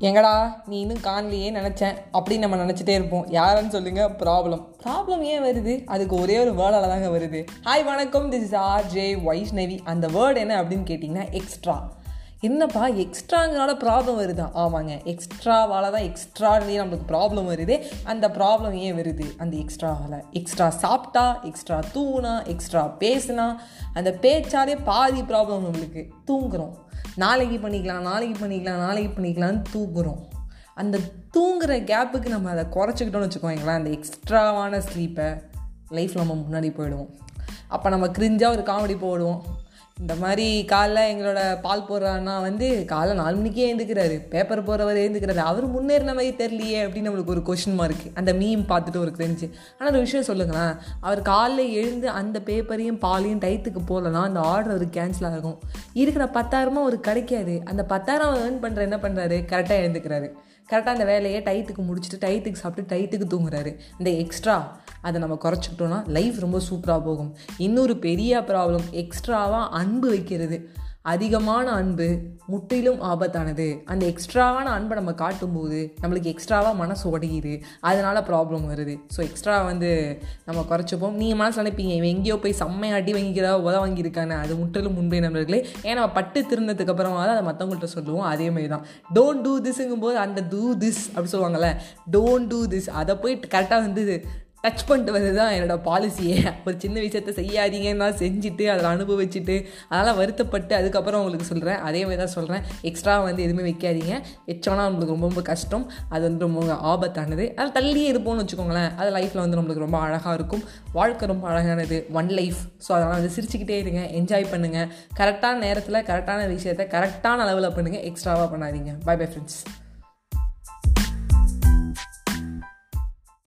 எங்கடா நீ இன்னும் காணலையே நினச்சேன் அப்படின்னு நம்ம நினச்சிட்டே இருப்போம். யாருன்னு சொல்லுங்கள் ப்ராப்ளம் ப்ராப்ளம் ஏன் வருது? அதுக்கு ஒரே ஒரு வேர்டால் தாங்க வருது. ஹாய் வணக்கம். This is R J Vaishnavi அந்த வேர்டு என்ன அப்படின்னு கேட்டிங்கன்னா எக்ஸ்ட்ரா என்னப்பா எக்ஸ்ட்ராங்கிறனால ப்ராப்ளம் வருதா? ஆமாங்க எக்ஸ்ட்ராவால் தான் எக்ஸ்ட்ராலேயே நம்மளுக்கு ப்ராப்ளம் வருது. அந்த ப்ராப்ளம் ஏன் வருது? அந்த எக்ஸ்ட்ராவால் எக்ஸ்ட்ரா சாப்பிட்டா எக்ஸ்ட்ரா தூங்கினா எக்ஸ்ட்ரா பேசுனா அந்த பேச்சாலே பாதி ப்ராப்ளம் நம்மளுக்கு. தூங்குறோம். நாளைக்கு பண்ணிக்கலாம் நாளைக்கு பண்ணிக்கலாம் நாளைக்கு பண்ணிக்கலாம்னு தூங்குறோம். அந்த தூங்குற கேப்புக்கு நம்ம அதை குறைச்சிக்கிட்டோம்னு வச்சுக்கோங்களேன் அந்த எக்ஸ்ட்ராவான ஸ்லீப்பை லைஃப்பில் நம்ம முன்னாடி போயிடுவோம். அப்போ நம்ம கிரிஞ்சாக ஒரு காமெடி போடுவோம். இந்த மாதிரி காலைல எங்களோட பால் போடுறான்னா வந்து காலைல நாலு மணிக்கே எழுந்துக்கிறாரு. பேப்பர் போகிறவர் எழுந்துக்கிறாரு. அவர் முன்னேறின மாதிரி தெரியலையே அப்படின்னு நம்மளுக்கு ஒரு கொஷின் மார்க் அந்த மீம் பார்த்துட்டு ஒரு தெரிஞ்சு ஆனால் ஒரு விஷயம் சொல்லுங்களேன். அவர் காலைல எழுந்து அந்த பேப்பரையும் பாலையும் டயத்துக்கு போகலன்னா அந்த ஆர்டர் அவருக்கு கேன்சல் ஆகும். இருக்கிற பத்தாயிரமா அவர் கிடைக்காது. அந்த பத்தாயிரம் ஏர்ன் பண்ணுற என்ன பண்ணுறாரு கரெக்டாக எழுந்துக்கிறாரு. கரெக்டாக அந்த வேலையை டயத்துக்கு முடிச்சுட்டு டயத்துக்கு சாப்பிட்டு டயத்துக்கு தூங்குறாரு. இந்த எக்ஸ்ட்ரா அதை நம்ம குறைச்சிக்கிட்டோன்னா லைஃப் ரொம்ப சூப்பராக போகும். இன்னொரு பெரிய ப்ராப்ளம் எக்ஸ்ட்ராவாக அன்பு வைக்கிறது. அதிகமான அன்பு முற்றிலும் ஆபத்தானது. அந்த எக்ஸ்ட்ராவான அன்பை நம்ம காட்டும்போது நம்மளுக்கு எக்ஸ்ட்ராவாக மனசு உடையுது. அதனால் ப்ராப்ளம் வருது. ஸோ எக்ஸ்ட்ரா வந்து நம்ம குறைச்சிப்போம். நீங்கள் மனசு நினைப்பீங்க இவன் எங்கேயோ போய் செம்மையை அடி வாங்கிக்கிறா உத வாங்கியிருக்கானே அது முற்றிலும் முன்பே நம்பர்களே ஏன்னா நம்ம பட்டு திருந்ததுக்கு அப்புறமா தான் அதை மற்றவங்கள்ட்ட சொல்லுவோம். அதே மாதிரி தான். டோன்ட் டூ திஸ்ங்கும் போது அந்த டூ திஸ் அப்படி சொல்லுவாங்கள்ல டோன்ட் டூ திஸ் அதை போய் கரெக்டாக வந்து டச் பண்ணிட்டு வந்து தான் என்னோடய பாலிசியே ஒரு சின்ன விஷயத்த செய்யாதீங்கன்னு செஞ்சுட்டு அதில் அனுபவிச்சுட்டு அதனால் வருத்தப்பட்டு அதுக்கப்புறம் உங்களுக்கு சொல்கிறேன் அதே மாதிரி தான் சொல்கிறேன் எக்ஸ்ட்ரா வந்து எதுவுமே வைக்காதீங்க. வச்சோன்னா நம்மளுக்கு ரொம்ப ரொம்ப கஷ்டம். அது வந்து ரொம்ப ஆபத்தானது. அதில் தள்ளியே இருப்போம்னு வச்சுக்கோங்களேன். அது லைஃப்பில் வந்து நம்மளுக்கு ரொம்ப அழகாக இருக்கும். வாழ்க்கை ரொம்ப அழகானது. ஒன் லைஃப் ஸோ அதனால் வந்து சிரிச்சுக்கிட்டே இருங்க. என்ஜாய் பண்ணுங்கள் கரெக்டான நேரத்தில் கரெக்டான விஷயத்த கரெக்டான அளவில் பண்ணுங்கள் எக்ஸ்ட்ராவாக பண்ணாதீங்க. By bye friends